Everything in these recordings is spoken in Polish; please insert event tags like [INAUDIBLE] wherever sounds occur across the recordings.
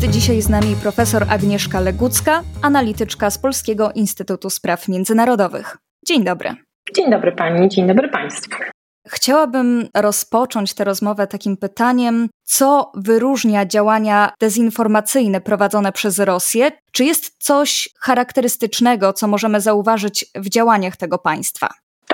Jest dzisiaj z nami profesor Agnieszka Legucka, analityczka z Polskiego Instytutu Spraw Międzynarodowych. Dzień dobry. Dzień dobry pani, dzień dobry państwu. Chciałabym rozpocząć tę rozmowę takim pytaniem, co wyróżnia działania dezinformacyjne prowadzone przez Rosję? Czy jest coś charakterystycznego, co możemy zauważyć w działaniach tego państwa?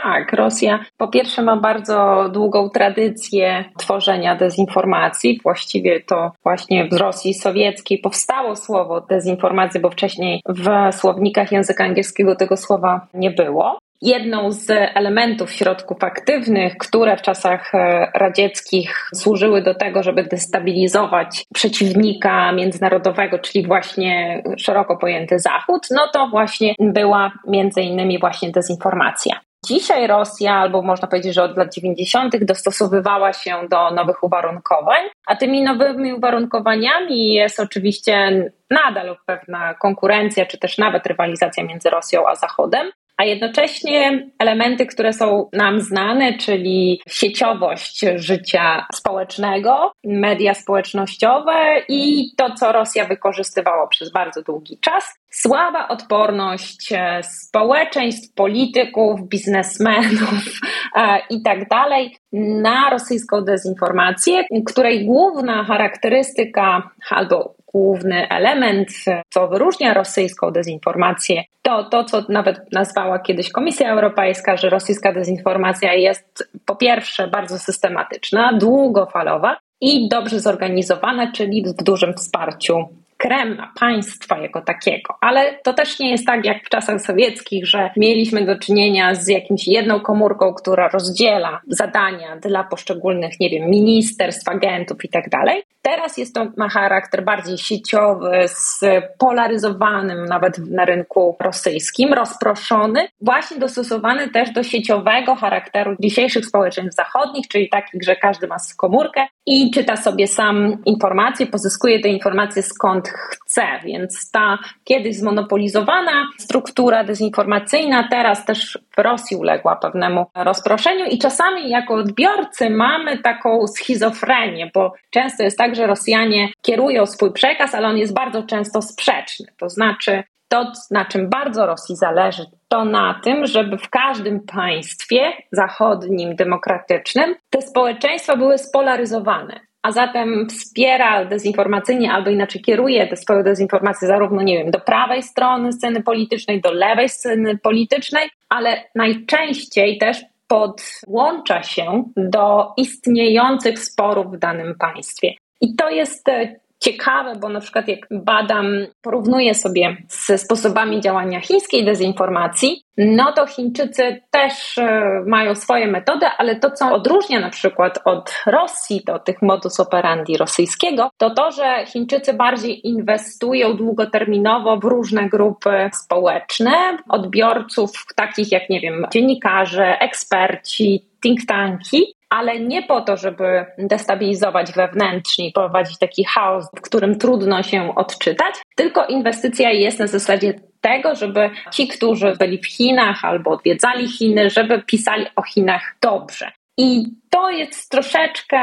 Tak, Rosja po pierwsze ma bardzo długą tradycję tworzenia dezinformacji. Właściwie to właśnie w Rosji sowieckiej powstało słowo dezinformacja, bo wcześniej w słownikach języka angielskiego tego słowa nie było. Jedną z elementów środków aktywnych, które w czasach e, radzieckich służyły do tego, żeby destabilizować przeciwnika międzynarodowego, czyli właśnie szeroko pojęty Zachód, no to właśnie była między innymi właśnie dezinformacja. Dzisiaj Rosja, albo można powiedzieć, że od lat 90., dostosowywała się do nowych uwarunkowań, a tymi nowymi uwarunkowaniami jest oczywiście nadal pewna konkurencja, czy też nawet rywalizacja między Rosją a Zachodem a jednocześnie elementy, które są nam znane, czyli sieciowość życia społecznego, media społecznościowe i to, co Rosja wykorzystywała przez bardzo długi czas. Słaba odporność e, społeczeństw, polityków, biznesmenów e, i tak dalej na rosyjską dezinformację, której główna charakterystyka albo główny element, co wyróżnia rosyjską dezinformację, to to, co nawet nazwała kiedyś Komisja Europejska, że rosyjska dezinformacja jest po pierwsze bardzo systematyczna, długofalowa i dobrze zorganizowana, czyli w dużym wsparciu Kremla, państwa jako takiego. Ale to też nie jest tak jak w czasach sowieckich, że mieliśmy do czynienia z jakimś jedną komórką, która rozdziela zadania dla poszczególnych, nie wiem, ministerstw, agentów i tak dalej. Teraz jest to ma charakter bardziej sieciowy, spolaryzowanym nawet na rynku rosyjskim, rozproszony, właśnie dostosowany też do sieciowego charakteru dzisiejszych społeczeństw zachodnich, czyli takich, że każdy ma komórkę i czyta sobie sam informacje, pozyskuje te informacje skąd chce, więc ta kiedyś zmonopolizowana struktura dezinformacyjna teraz też w Rosji uległa pewnemu rozproszeniu i czasami jako odbiorcy mamy taką schizofrenię, bo często jest tak, że Rosjanie kierują swój przekaz, ale on jest bardzo często sprzeczny. To znaczy, to, na czym bardzo Rosji zależy, to na tym, żeby w każdym państwie zachodnim, demokratycznym te społeczeństwa były spolaryzowane. A zatem wspiera dezinformacyjnie albo inaczej kieruje te swoją dezinformację zarówno, nie wiem, do prawej strony sceny politycznej, do lewej sceny politycznej, ale najczęściej też podłącza się do istniejących sporów w danym państwie. I to jest e, ciekawe, bo na przykład jak badam, porównuję sobie ze sposobami działania chińskiej dezinformacji, no to Chińczycy też e, mają swoje metody, ale to, co odróżnia na przykład od Rosji, to tych modus operandi rosyjskiego, to to, że Chińczycy bardziej inwestują długoterminowo w różne grupy społeczne, odbiorców takich jak, nie wiem, dziennikarze, eksperci, think tanki, ale nie po to, żeby destabilizować wewnętrznie i prowadzić taki chaos, w którym trudno się odczytać, tylko inwestycja jest na zasadzie tego, żeby ci, którzy byli w Chinach albo odwiedzali Chiny, żeby pisali o Chinach dobrze. I to jest troszeczkę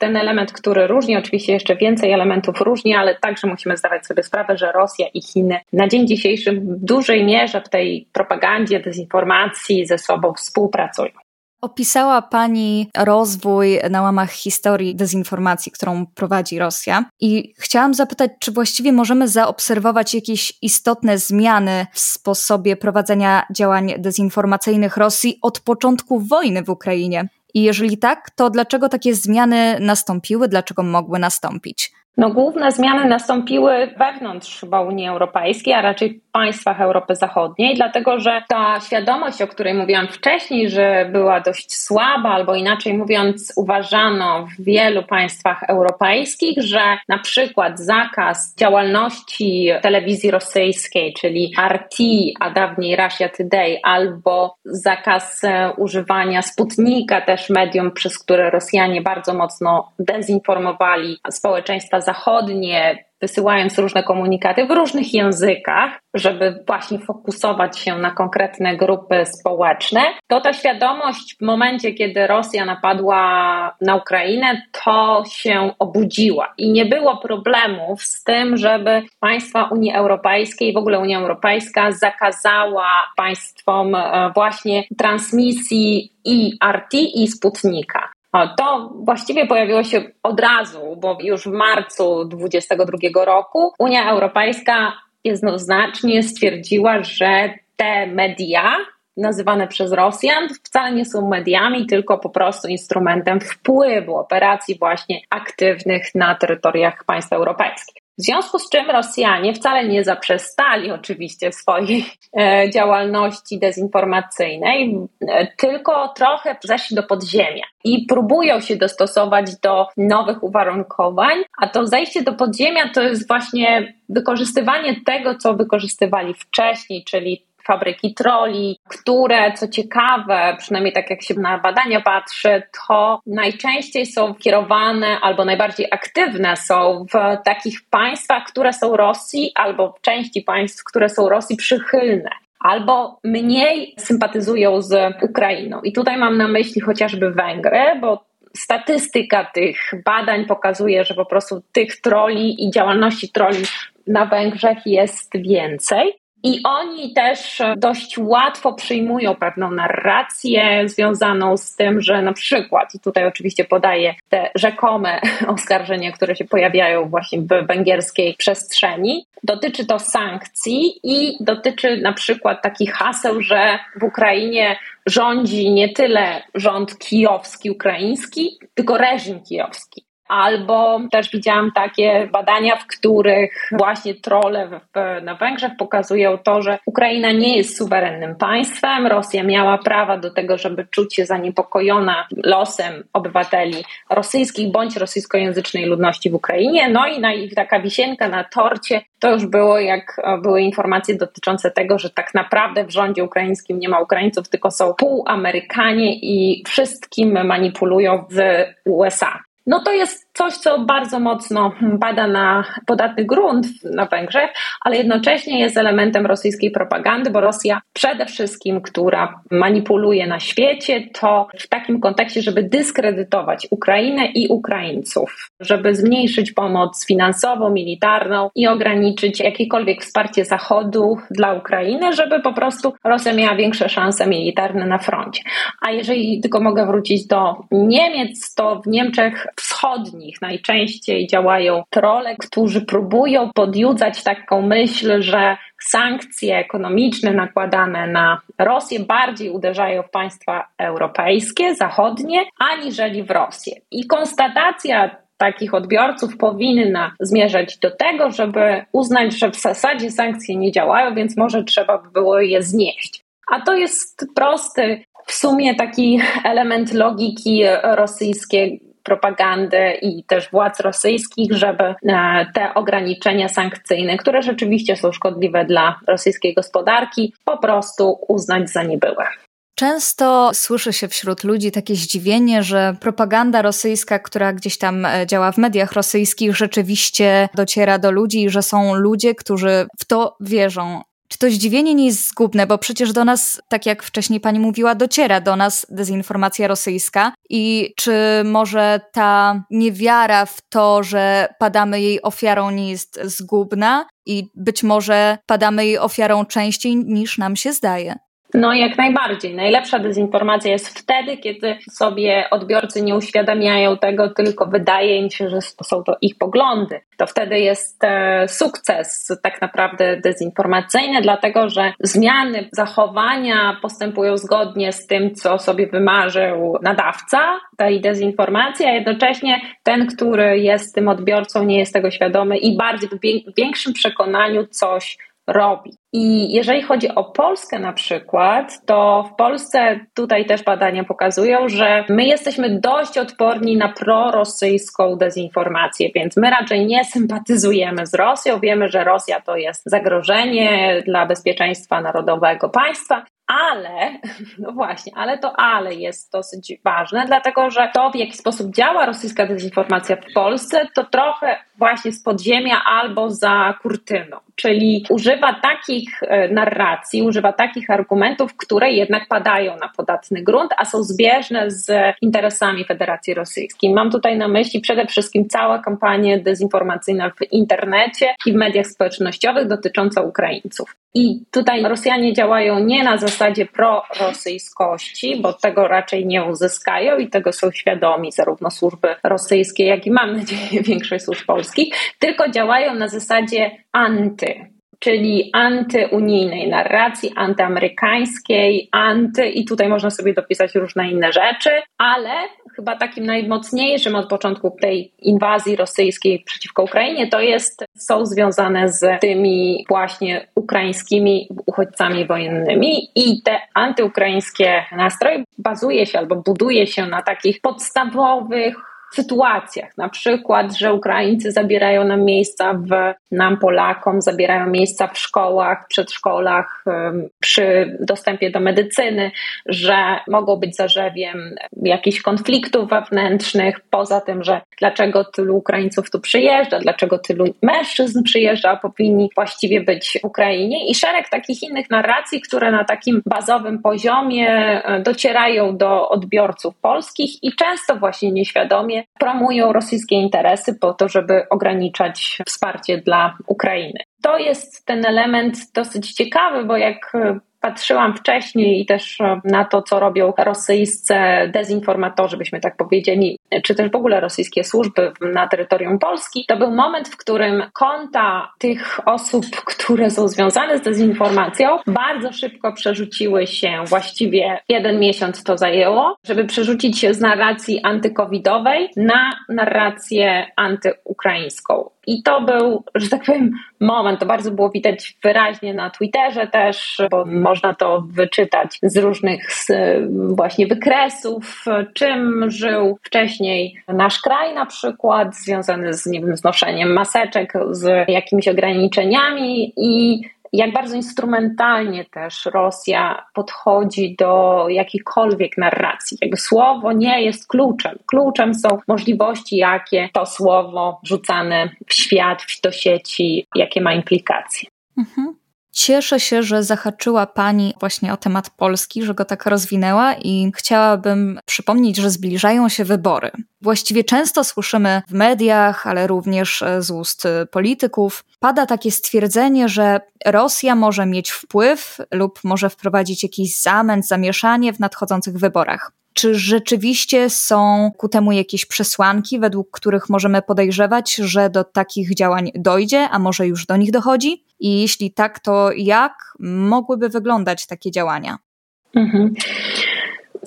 ten element, który różni, oczywiście jeszcze więcej elementów różni, ale także musimy zdawać sobie sprawę, że Rosja i Chiny na dzień dzisiejszy w dużej mierze w tej propagandzie, dezinformacji ze sobą współpracują. Opisała Pani rozwój na łamach historii dezinformacji, którą prowadzi Rosja. I chciałam zapytać, czy właściwie możemy zaobserwować jakieś istotne zmiany w sposobie prowadzenia działań dezinformacyjnych Rosji od początku wojny w Ukrainie? I jeżeli tak, to dlaczego takie zmiany nastąpiły, dlaczego mogły nastąpić? No, główne zmiany nastąpiły wewnątrz chyba Unii Europejskiej, a raczej w państwach Europy Zachodniej, dlatego że ta świadomość, o której mówiłam wcześniej, że była dość słaba, albo inaczej mówiąc, uważano w wielu państwach europejskich, że na przykład zakaz działalności telewizji rosyjskiej, czyli RT, a dawniej Russia Today, albo zakaz e, używania Sputnika, też medium, przez które Rosjanie bardzo mocno dezinformowali społeczeństwa zachodnie wysyłając różne komunikaty w różnych językach, żeby właśnie fokusować się na konkretne grupy społeczne, to ta świadomość w momencie, kiedy Rosja napadła na Ukrainę, to się obudziła i nie było problemów z tym, żeby państwa Unii Europejskiej, w ogóle Unia Europejska zakazała państwom e, właśnie transmisji i RT i Sputnika. To właściwie pojawiło się od razu, bo już w marcu 2022 roku Unia Europejska jednoznacznie stwierdziła, że te media nazywane przez Rosjan wcale nie są mediami, tylko po prostu instrumentem wpływu operacji właśnie aktywnych na terytoriach państw europejskich. W związku z czym Rosjanie wcale nie zaprzestali oczywiście swojej e, działalności dezinformacyjnej, e, tylko trochę zeszli do podziemia i próbują się dostosować do nowych uwarunkowań, a to zejście do podziemia to jest właśnie wykorzystywanie tego, co wykorzystywali wcześniej, czyli fabryki troli, które, co ciekawe, przynajmniej tak jak się na badania patrzy, to najczęściej są kierowane albo najbardziej aktywne są w takich państwach, które są Rosji, albo w części państw, które są Rosji przychylne albo mniej sympatyzują z Ukrainą. I tutaj mam na myśli chociażby Węgry, bo statystyka tych badań pokazuje, że po prostu tych troli i działalności troli na Węgrzech jest więcej. I oni też dość łatwo przyjmują pewną narrację związaną z tym, że na przykład, i tutaj oczywiście podaję te rzekome [LAUGHS] oskarżenia, które się pojawiają właśnie w węgierskiej przestrzeni, dotyczy to sankcji i dotyczy na przykład takich haseł, że w Ukrainie rządzi nie tyle rząd kijowski, ukraiński, tylko reżim kijowski. Albo też widziałam takie badania, w których właśnie trole w, na Węgrzech pokazują to, że Ukraina nie jest suwerennym państwem. Rosja miała prawa do tego, żeby czuć się zaniepokojona losem obywateli rosyjskich bądź rosyjskojęzycznej ludności w Ukrainie. No i na, taka wisienka na torcie to już było, jak były informacje dotyczące tego, że tak naprawdę w rządzie ukraińskim nie ma Ukraińców, tylko są półamerykanie i wszystkim manipulują z USA. No to jest coś, co bardzo mocno bada na podatny grunt na Węgrzech, ale jednocześnie jest elementem rosyjskiej propagandy, bo Rosja przede wszystkim, która manipuluje na świecie, to w takim kontekście, żeby dyskredytować Ukrainę i Ukraińców, żeby zmniejszyć pomoc finansową, militarną i ograniczyć jakiekolwiek wsparcie Zachodu dla Ukrainy, żeby po prostu Rosja miała większe szanse militarne na froncie. A jeżeli tylko mogę wrócić do Niemiec, to w Niemczech wschodnich najczęściej działają trole, którzy próbują podjudzać taką myśl, że sankcje ekonomiczne nakładane na Rosję bardziej uderzają w państwa europejskie, zachodnie, aniżeli w Rosję. I konstatacja takich odbiorców powinna zmierzać do tego, żeby uznać, że w zasadzie sankcje nie działają, więc może trzeba by było je znieść. A to jest prosty w sumie taki element logiki rosyjskiej propagandy i też władz rosyjskich, żeby e, te ograniczenia sankcyjne, które rzeczywiście są szkodliwe dla rosyjskiej gospodarki, po prostu uznać za niebyłe. Często słyszy się wśród ludzi takie zdziwienie, że propaganda rosyjska, która gdzieś tam e, działa w mediach rosyjskich, rzeczywiście dociera do ludzi i że są ludzie, którzy w to wierzą. Czy to zdziwienie nie jest zgubne, bo przecież do nas, tak jak wcześniej pani mówiła, dociera do nas dezinformacja rosyjska. I czy może ta niewiara w to, że padamy jej ofiarą nie jest zgubna? I być może padamy jej ofiarą częściej niż nam się zdaje? No, jak najbardziej. Najlepsza dezinformacja jest wtedy, kiedy sobie odbiorcy nie uświadamiają tego, tylko wydaje im się, że są to ich poglądy. To wtedy jest e, sukces tak naprawdę dezinformacyjny, dlatego że zmiany zachowania postępują zgodnie z tym, co sobie wymarzył nadawca tej dezinformacji, a jednocześnie ten, który jest tym odbiorcą, nie jest tego świadomy i bardziej w większym przekonaniu coś robi. I jeżeli chodzi o Polskę na przykład, to w Polsce tutaj też badania pokazują, że my jesteśmy dość odporni na prorosyjską dezinformację, więc my raczej nie sympatyzujemy z Rosją. Wiemy, że Rosja to jest zagrożenie dla bezpieczeństwa narodowego państwa. Ale, [LAUGHS] no właśnie, ale to ale jest dosyć ważne, dlatego że to, w jaki sposób działa rosyjska dezinformacja w Polsce, to trochę właśnie z podziemia albo za kurtyną. Czyli używa takich e, narracji, używa takich argumentów, które jednak padają na podatny grunt, a są zbieżne z interesami Federacji Rosyjskiej. Mam tutaj na myśli przede wszystkim cała kampania dezinformacyjna w internecie i w mediach społecznościowych dotycząca Ukraińców. I tutaj Rosjanie działają nie na zasadzie prorosyjskości, bo tego raczej nie uzyskają i tego są świadomi zarówno służby rosyjskie, jak i mam nadzieję większość służb polskich, tylko działają na zasadzie anty czyli antyunijnej narracji, antyamerykańskiej, anty, i tutaj można sobie dopisać różne inne rzeczy, ale chyba takim najmocniejszym od początku tej inwazji rosyjskiej przeciwko Ukrainie to jest, są związane z tymi właśnie ukraińskimi uchodźcami wojennymi i te antyukraińskie nastroje bazuje się albo buduje się na takich podstawowych sytuacjach, na przykład, że Ukraińcy zabierają nam miejsca w, nam Polakom, zabierają miejsca w szkołach, przedszkolach, przy dostępie do medycyny, że mogą być zarzewiem jakichś konfliktów wewnętrznych, poza tym, że dlaczego tylu Ukraińców tu przyjeżdża, dlaczego tylu mężczyzn przyjeżdża, powinni właściwie być w Ukrainie. I szereg takich innych narracji, które na takim bazowym poziomie e, docierają do odbiorców polskich i często właśnie nieświadomie promują rosyjskie interesy po to, żeby ograniczać wsparcie dla Ukrainy. To jest ten element dosyć ciekawy, bo jak patrzyłam wcześniej i też e, na to, co robią rosyjscy dezinformatorzy, byśmy tak powiedzieli, czy też w ogóle rosyjskie służby na terytorium Polski, to był moment, w którym konta tych osób, które są związane z dezinformacją, bardzo szybko przerzuciły się, właściwie jeden miesiąc to zajęło, żeby przerzucić się z narracji antykowidowej na narrację antyukraińską. I to był, że tak powiem, moment. To bardzo było widać wyraźnie na Twitterze też, bo można to wyczytać z różnych właśnie wykresów, czym żył wcześniej nasz kraj na przykład, związany z, nie wiem, noszeniem maseczek, z jakimiś ograniczeniami i jak bardzo instrumentalnie też Rosja podchodzi do jakiejkolwiek narracji. Jakby słowo nie jest kluczem. Kluczem są możliwości, jakie to słowo rzucane w świat, do sieci, jakie ma implikacje. Mhm. Cieszę się, że zahaczyła Pani właśnie o temat Polski, że go tak rozwinęła i chciałabym przypomnieć, że zbliżają się wybory. Właściwie często słyszymy w mediach, ale również e, z ust polityków, pada takie stwierdzenie, że Rosja może mieć wpływ lub może wprowadzić jakiś zamęt, zamieszanie w nadchodzących wyborach. Czy rzeczywiście są ku temu jakieś przesłanki, według których możemy podejrzewać, że do takich działań dojdzie, a może już do nich dochodzi? I jeśli tak, to jak mogłyby wyglądać takie działania? Mhm.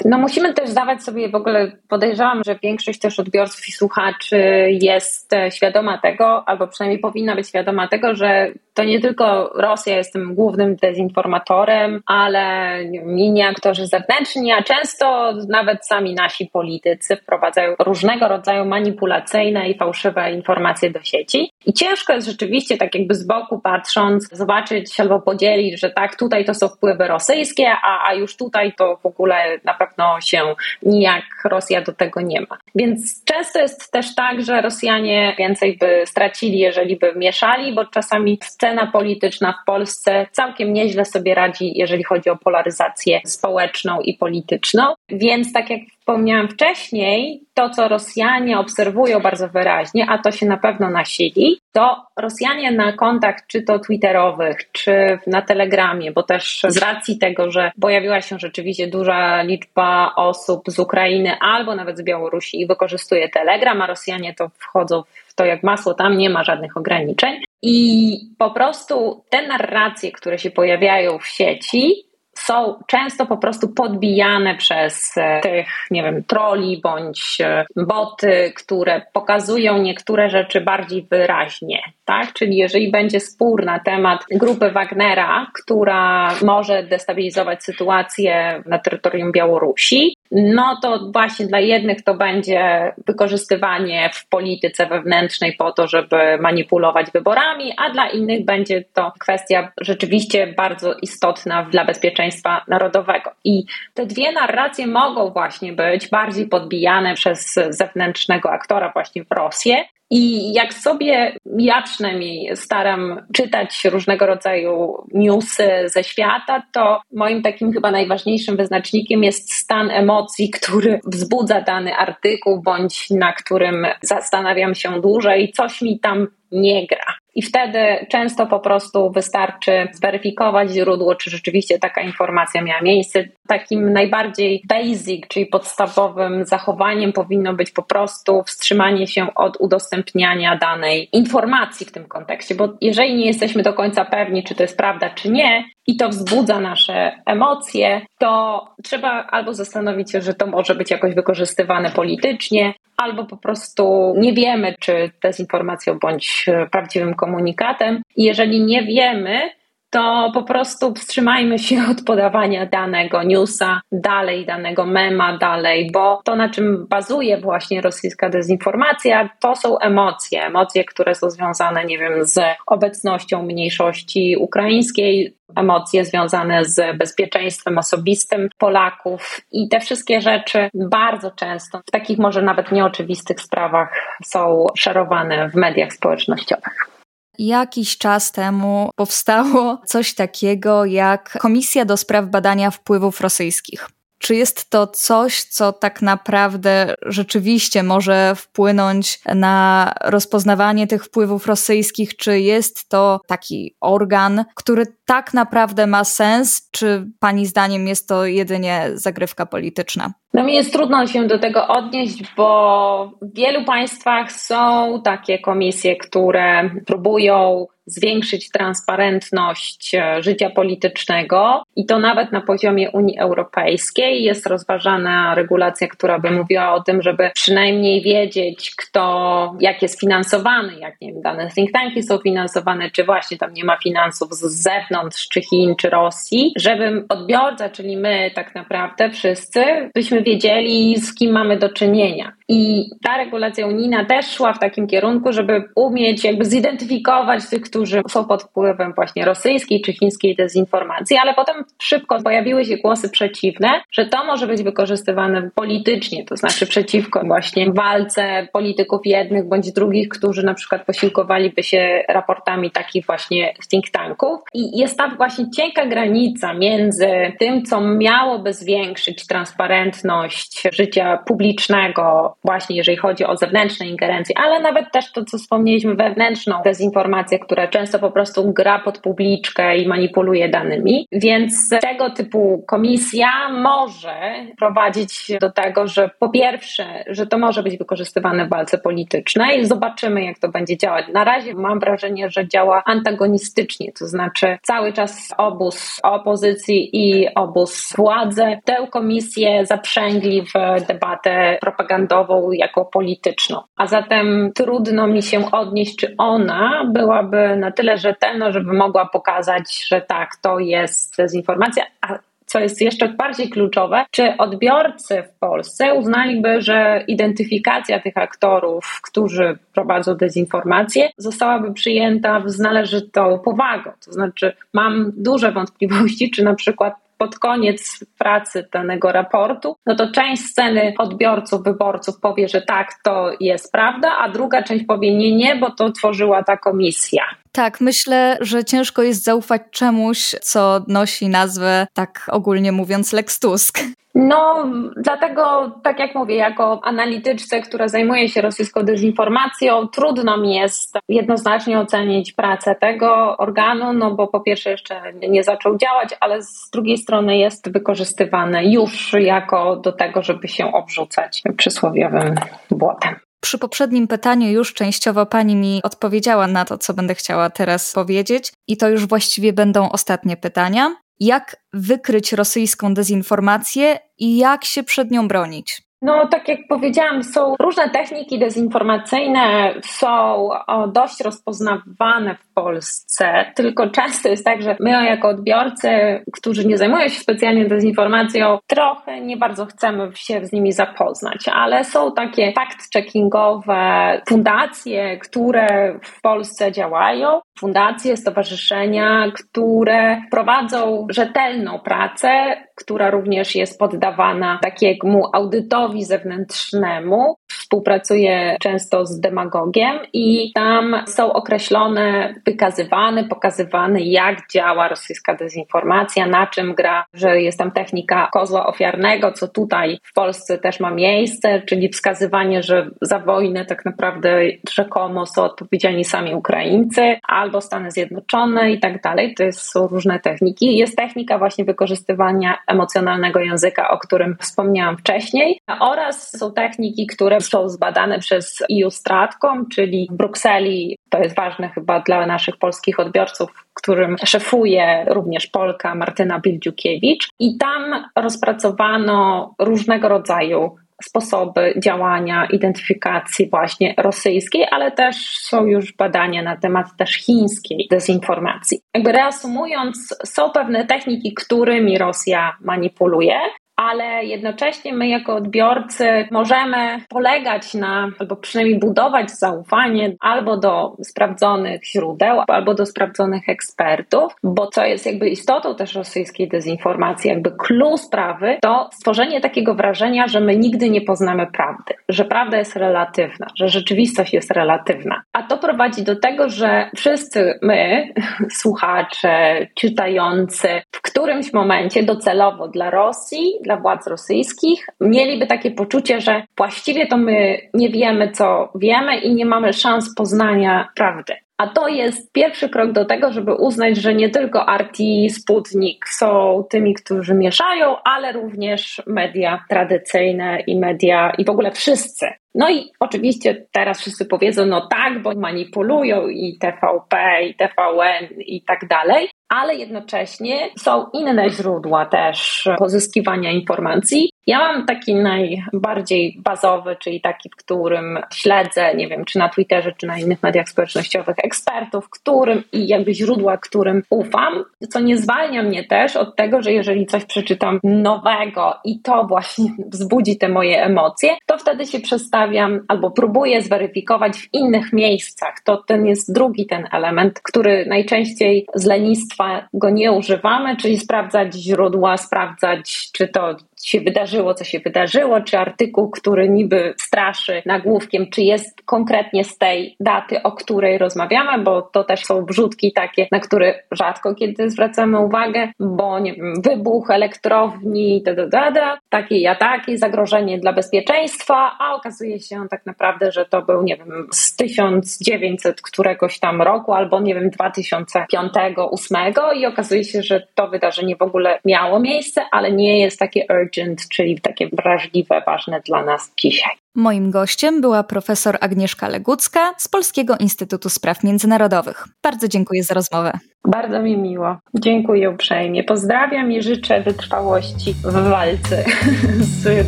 No musimy też zdawać sobie w ogóle, podejrzewam, że większość też odbiorców i słuchaczy jest świadoma tego, albo przynajmniej powinna być świadoma tego, że to nie tylko Rosja jest tym głównym dezinformatorem, ale inni aktorzy zewnętrzni, a często nawet sami nasi politycy wprowadzają różnego rodzaju manipulacyjne i fałszywe informacje do sieci. I ciężko jest rzeczywiście, tak jakby z boku patrząc, zobaczyć albo podzielić, że tak, tutaj to są wpływy rosyjskie, a, a już tutaj to w ogóle na pewno się nijak Rosja do tego nie ma. Więc często jest też tak, że Rosjanie więcej by stracili, jeżeli by mieszali, bo czasami scena polityczna w Polsce całkiem nieźle sobie radzi, jeżeli chodzi o polaryzację społeczną i polityczną. Więc tak jak wspomniałam wcześniej, to co Rosjanie obserwują bardzo wyraźnie, a to się na pewno nasili, to Rosjanie na kontach, czy to twitterowych, czy na Telegramie, bo też z racji tego, że pojawiła się rzeczywiście duża liczba osób z Ukrainy albo nawet z Białorusi i wykorzystuje Telegram, a Rosjanie to wchodzą w to jak masło, tam nie ma żadnych ograniczeń. I po prostu te narracje, które się pojawiają w sieci, są często po prostu podbijane przez e, tych, nie wiem, troli bądź e, boty, które pokazują niektóre rzeczy bardziej wyraźnie, tak? Czyli jeżeli będzie spór na temat grupy Wagnera, która może destabilizować sytuację na terytorium Białorusi, no to właśnie dla jednych to będzie wykorzystywanie w polityce wewnętrznej po to, żeby manipulować wyborami, a dla innych będzie to kwestia rzeczywiście bardzo istotna dla bezpieczeństwa narodowego. I te dwie narracje mogą właśnie być bardziej podbijane przez zewnętrznego aktora właśnie w Rosję, i jak sobie ja przynajmniej staram czytać różnego rodzaju newsy ze świata, to moim takim chyba najważniejszym wyznacznikiem jest stan emocji, który wzbudza dany artykuł, bądź na którym zastanawiam się dłużej, coś mi tam nie gra. I wtedy często po prostu wystarczy zweryfikować źródło, czy rzeczywiście taka informacja miała miejsce. Takim najbardziej basic, czyli podstawowym zachowaniem powinno być po prostu wstrzymanie się od udostępniania danej informacji w tym kontekście, bo jeżeli nie jesteśmy do końca pewni, czy to jest prawda, czy nie, i to wzbudza nasze emocje, to trzeba albo zastanowić się, że to może być jakoś wykorzystywane politycznie, albo po prostu nie wiemy, czy dezinformacją bądź prawdziwym komunikatem. I jeżeli nie wiemy, to po prostu wstrzymajmy się od podawania danego newsa dalej, danego mema dalej, bo to, na czym bazuje właśnie rosyjska dezinformacja, to są emocje. Emocje, które są związane, nie wiem, z obecnością mniejszości ukraińskiej, emocje związane z bezpieczeństwem osobistym Polaków i te wszystkie rzeczy bardzo często w takich może nawet nieoczywistych sprawach są szerowane w mediach społecznościowych. Jakiś czas temu powstało coś takiego jak Komisja do Spraw Badania Wpływów Rosyjskich. Czy jest to coś, co tak naprawdę rzeczywiście może wpłynąć na rozpoznawanie tych wpływów rosyjskich? Czy jest to taki organ, który tak naprawdę ma sens? Czy Pani zdaniem jest to jedynie zagrywka polityczna? No mi jest trudno się do tego odnieść, bo w wielu państwach są takie komisje, które próbują zwiększyć transparentność e, życia politycznego i to nawet na poziomie Unii Europejskiej jest rozważana regulacja, która by mówiła o tym, żeby przynajmniej wiedzieć, kto, jak jest finansowany, jak nie wiem, dane think tanki są finansowane, czy właśnie tam nie ma finansów z zewnątrz, czy Chin, czy Rosji, żeby odbiorca, czyli my tak naprawdę wszyscy, byśmy wiedzieli, z kim mamy do czynienia. I ta regulacja unijna też szła w takim kierunku, żeby umieć jakby zidentyfikować tych, którzy są pod wpływem właśnie rosyjskiej czy chińskiej dezinformacji, ale potem szybko pojawiły się głosy przeciwne, że to może być wykorzystywane politycznie, to znaczy przeciwko właśnie walce polityków jednych bądź drugich, którzy na przykład posiłkowaliby się raportami takich właśnie think tanków. I jest ta właśnie cienka granica między tym, co miałoby zwiększyć transparentność życia publicznego, właśnie jeżeli chodzi o zewnętrzne ingerencje, ale nawet też to, co wspomnieliśmy, wewnętrzną dezinformację, która często po prostu gra pod publiczkę i manipuluje danymi. Więc tego typu komisja może prowadzić do tego, że po pierwsze, że to może być wykorzystywane w walce politycznej. Zobaczymy, jak to będzie działać. Na razie mam wrażenie, że działa antagonistycznie, to znaczy cały czas obóz opozycji i obóz władzy tę komisję zaprzęgli w debatę propagandową jako polityczną. A zatem trudno mi się odnieść, czy ona byłaby na tyle rzetelna, żeby mogła pokazać, że tak, to jest dezinformacja, a co jest jeszcze bardziej kluczowe, czy odbiorcy w Polsce uznaliby, że identyfikacja tych aktorów, którzy prowadzą dezinformację, zostałaby przyjęta z należytą powagą. To znaczy, mam duże wątpliwości, czy na przykład pod koniec pracy danego raportu, no to część sceny odbiorców, wyborców powie, że tak, to jest prawda, a druga część powie nie, nie, bo to tworzyła ta komisja. Tak, myślę, że ciężko jest zaufać czemuś, co nosi nazwę, tak ogólnie mówiąc, Lex Tusk. No, dlatego, tak jak mówię, jako analityczce, która zajmuje się rosyjską dezinformacją, trudno mi jest jednoznacznie ocenić pracę tego organu, no bo po pierwsze jeszcze nie zaczął działać, ale z drugiej strony jest wykorzystywany już jako do tego, żeby się obrzucać przysłowiowym błotem. Przy poprzednim pytaniu już częściowo pani mi odpowiedziała na to, co będę chciała teraz powiedzieć, i to już właściwie będą ostatnie pytania. Jak wykryć rosyjską dezinformację i jak się przed nią bronić? No, tak jak powiedziałam, są różne techniki dezinformacyjne, są dość rozpoznawane w Polsce, tylko często jest tak, że my jako odbiorcy, którzy nie zajmują się specjalnie dezinformacją, trochę nie bardzo chcemy się z nimi zapoznać, ale są takie fact-checkingowe fundacje, które w Polsce działają, fundacje, stowarzyszenia, które prowadzą rzetelną pracę, która również jest poddawana takiemu audytowi zewnętrznemu. Współpracuje często z demagogiem i tam są określone, wykazywane, pokazywane, jak działa rosyjska dezinformacja, na czym gra, że jest tam technika kozła ofiarnego, co tutaj w Polsce też ma miejsce, czyli wskazywanie, że za wojnę tak naprawdę rzekomo są odpowiedzialni sami Ukraińcy albo Stany Zjednoczone i tak dalej. To są różne techniki. Jest technika właśnie wykorzystywania emocjonalnego języka, o którym wspomniałam wcześniej, oraz są techniki, które są zbadane przez EU Stratcom, czyli w Brukseli, to jest ważne chyba dla naszych polskich odbiorców, którym szefuje również Polka Martyna Bildziukiewicz i tam rozpracowano różnego rodzaju sposoby działania, identyfikacji właśnie rosyjskiej, ale też są już badania na temat też chińskiej dezinformacji. Jakby reasumując, są pewne techniki, którymi Rosja manipuluje, ale jednocześnie my jako odbiorcy możemy polegać na, albo przynajmniej budować zaufanie albo do sprawdzonych źródeł, albo do sprawdzonych ekspertów, bo co jest jakby istotą też rosyjskiej dezinformacji, jakby clue sprawy, to stworzenie takiego wrażenia, że my nigdy nie poznamy prawdy, że prawda jest relatywna, że rzeczywistość jest relatywna. A to prowadzi do tego, że wszyscy my, [LAUGHS] słuchacze, czytający, w którymś momencie docelowo dla Rosji, władz rosyjskich, mieliby takie poczucie, że właściwie to my nie wiemy, co wiemy i nie mamy szans poznania prawdy. A to jest pierwszy krok do tego, żeby uznać, że nie tylko RT, Sputnik są tymi, którzy mieszają, ale również media tradycyjne i media i w ogóle wszyscy. No i oczywiście teraz wszyscy powiedzą, no tak, bo manipulują i TVP, i TVN i tak dalej, ale jednocześnie są inne źródła też pozyskiwania informacji. Ja mam taki najbardziej bazowy, czyli taki, w którym śledzę, nie wiem, czy na Twitterze, czy na innych mediach społecznościowych ekspertów, którym i jakby źródła, którym ufam, co nie zwalnia mnie też od tego, że jeżeli coś przeczytam nowego i to właśnie [LAUGHS] wzbudzi te moje emocje, to wtedy się przestawiam albo próbuję zweryfikować w innych miejscach. To ten jest drugi ten element, który najczęściej z lenistwa go nie używamy, czyli sprawdzać źródła, sprawdzać, czy to się wydarzyło, co się wydarzyło, czy artykuł, który niby straszy nagłówkiem, czy jest konkretnie z tej daty, o której rozmawiamy, bo to też są wrzutki takie, na które rzadko kiedy zwracamy uwagę, bo nie wiem, wybuch elektrowni, da, da, da, da, takie i ataki, zagrożenie dla bezpieczeństwa, a okazuje się tak naprawdę, że to był, nie wiem, z 1900 któregoś tam roku, albo nie wiem, 2005, 2008 i okazuje się, że to wydarzenie w ogóle miało miejsce, ale nie jest takie urgent urgent, czyli takie wrażliwe, ważne dla nas dzisiaj. Moim gościem była profesor Agnieszka Legucka z Polskiego Instytutu Spraw Międzynarodowych. Bardzo dziękuję za rozmowę. Bardzo mi miło. Dziękuję uprzejmie. Pozdrawiam i życzę wytrwałości w walce [LAUGHS] z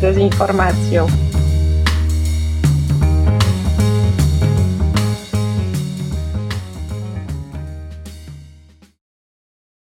dezinformacją.